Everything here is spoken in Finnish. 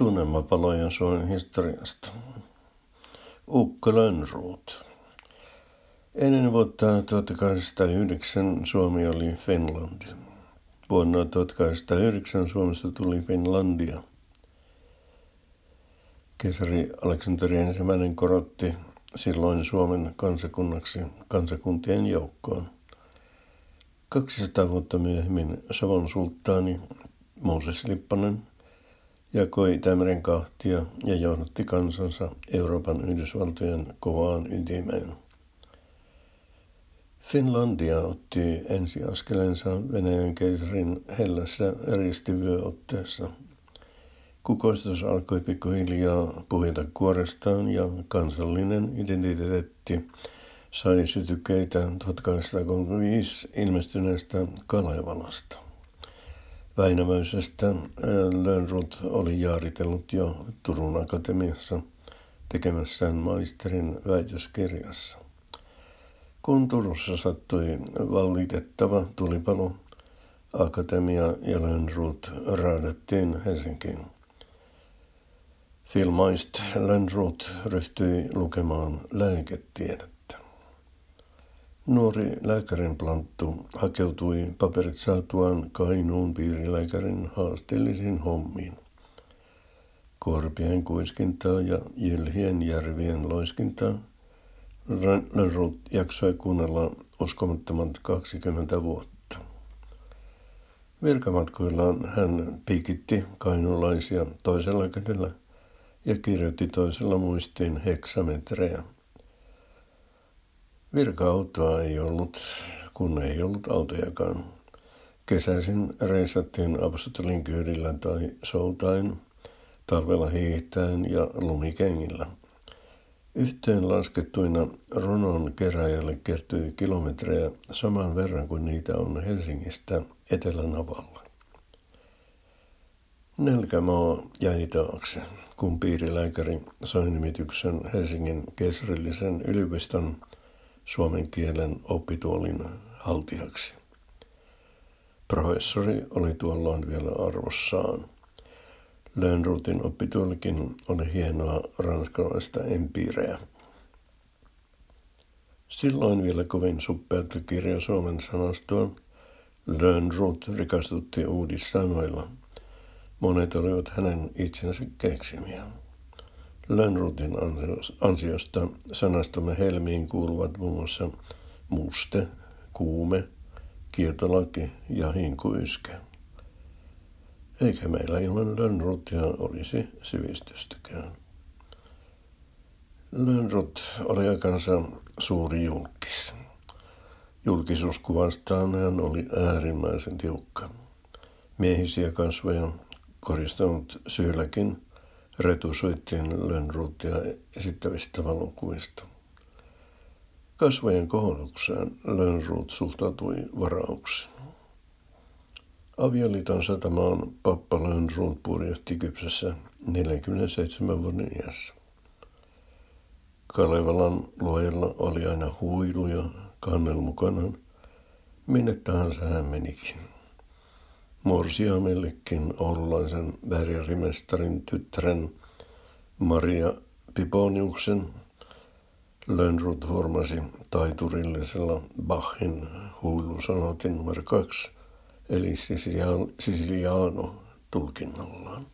Tunnelmapalojen Suomen historiasta. Ukko Lönnruut. Ennen vuotta 1809 Suomi oli Finland. Vuonna 1809 Suomesta tuli Finlandia. Kesari Aleksanteri ensimmäinen korotti silloin Suomen kansakunnaksi kansakuntien joukkoon. 200 vuotta myöhemmin Savon sulttaani Mooses Lippanen jakoi Itämeren kahtia ja johdatti kansansa Euroopan Yhdysvaltojen kovaan ytimeen. Finlandia otti ensiaskelensa Venäjän keisarin hellässä ristivyöotteessa. Kukoistus alkoi pikkuhiljaa puhjeta kuorestaan ja kansallinen identiteetti sai sytykeitä 1835 ilmestyneestä Kalevalasta. Väinämöisestä Lönnrot oli jaaritellut jo Turun Akatemiassa tekemässään maisterin väitöskirjassa. Kun Turussa sattui vallitettava tulipalo, Akatemia ja Lönnrot raadattiin Helsinkiin. Filmaist Lönnrot ryhtyi lukemaan lääketiedettä. Nuori lääkärin planttu hakeutui paperit saatuaan Kainuun piirilääkärin haasteellisiin hommiin. Korpien kuiskintaa ja jylhien järvien loiskintaa Lönnrot jaksoi kuunnella uskomattomat 20 vuotta. Virkamatkoillaan hän piikitti kainulaisia toisella kädellä ja kirjoitti toisella muistiin heksametrejä. Virka-autoa ei ollut, kun ei ollut autojakaan. Kesäisin reissattiin apostolin kyydillä tai soutain, talvella hiihtäen ja lumikengillä. Yhteen laskettuina runon keräjälle kertyi kilometrejä saman verran kuin niitä on Helsingistä Etelänavalla. Nelkämaa jäi taakse, kun piirilääkäri sai nimityksen Helsingin keisarillisen yliopiston suomen kielen oppituolin haltijaksi. Professori oli tuolloin vielä arvossaan. Lönnrutin oppituolikin oli hienoa ranskalaista empiireä. Silloin vielä kovin suppeata kirja Suomen sanastoa. Lönnrut rikastutti uudissanoilla. Monet olivat hänen itsensä keksimiä. Lönnrutin ansiosta sanastomme helmiin kuuluvat muun muassa muste, kuume, kietolaki ja hinkuyskä. Eikä meillä ilman Lönnrutia olisi sivistystäkään. Lönnrut oli aikansa suuri julkis. Julkisuuskuvastaan hän oli äärimmäisen tiukka. Miehisiä kasvoja, koristanut syylläkin – retusoittiin Lönnruutia esittävistä valokuvista. Kasvojen kohonnukseen Lönnruut suhtautui varauksen. Avioliiton satamaan pappa Lönnruut purjehti kypsässä 47 vuoden iässä. Kalevalan luojalla oli aina huilu ja kannel mukanaan, minne tahansa hän menikin. Morsiamellekin oululaisen värjärimestarin tyttären Maria Piponiuksen Lönnrut hurmasi taiturillisella Bachin huilusanotin numero kaksi, eli Siciliano tulkinnallaan.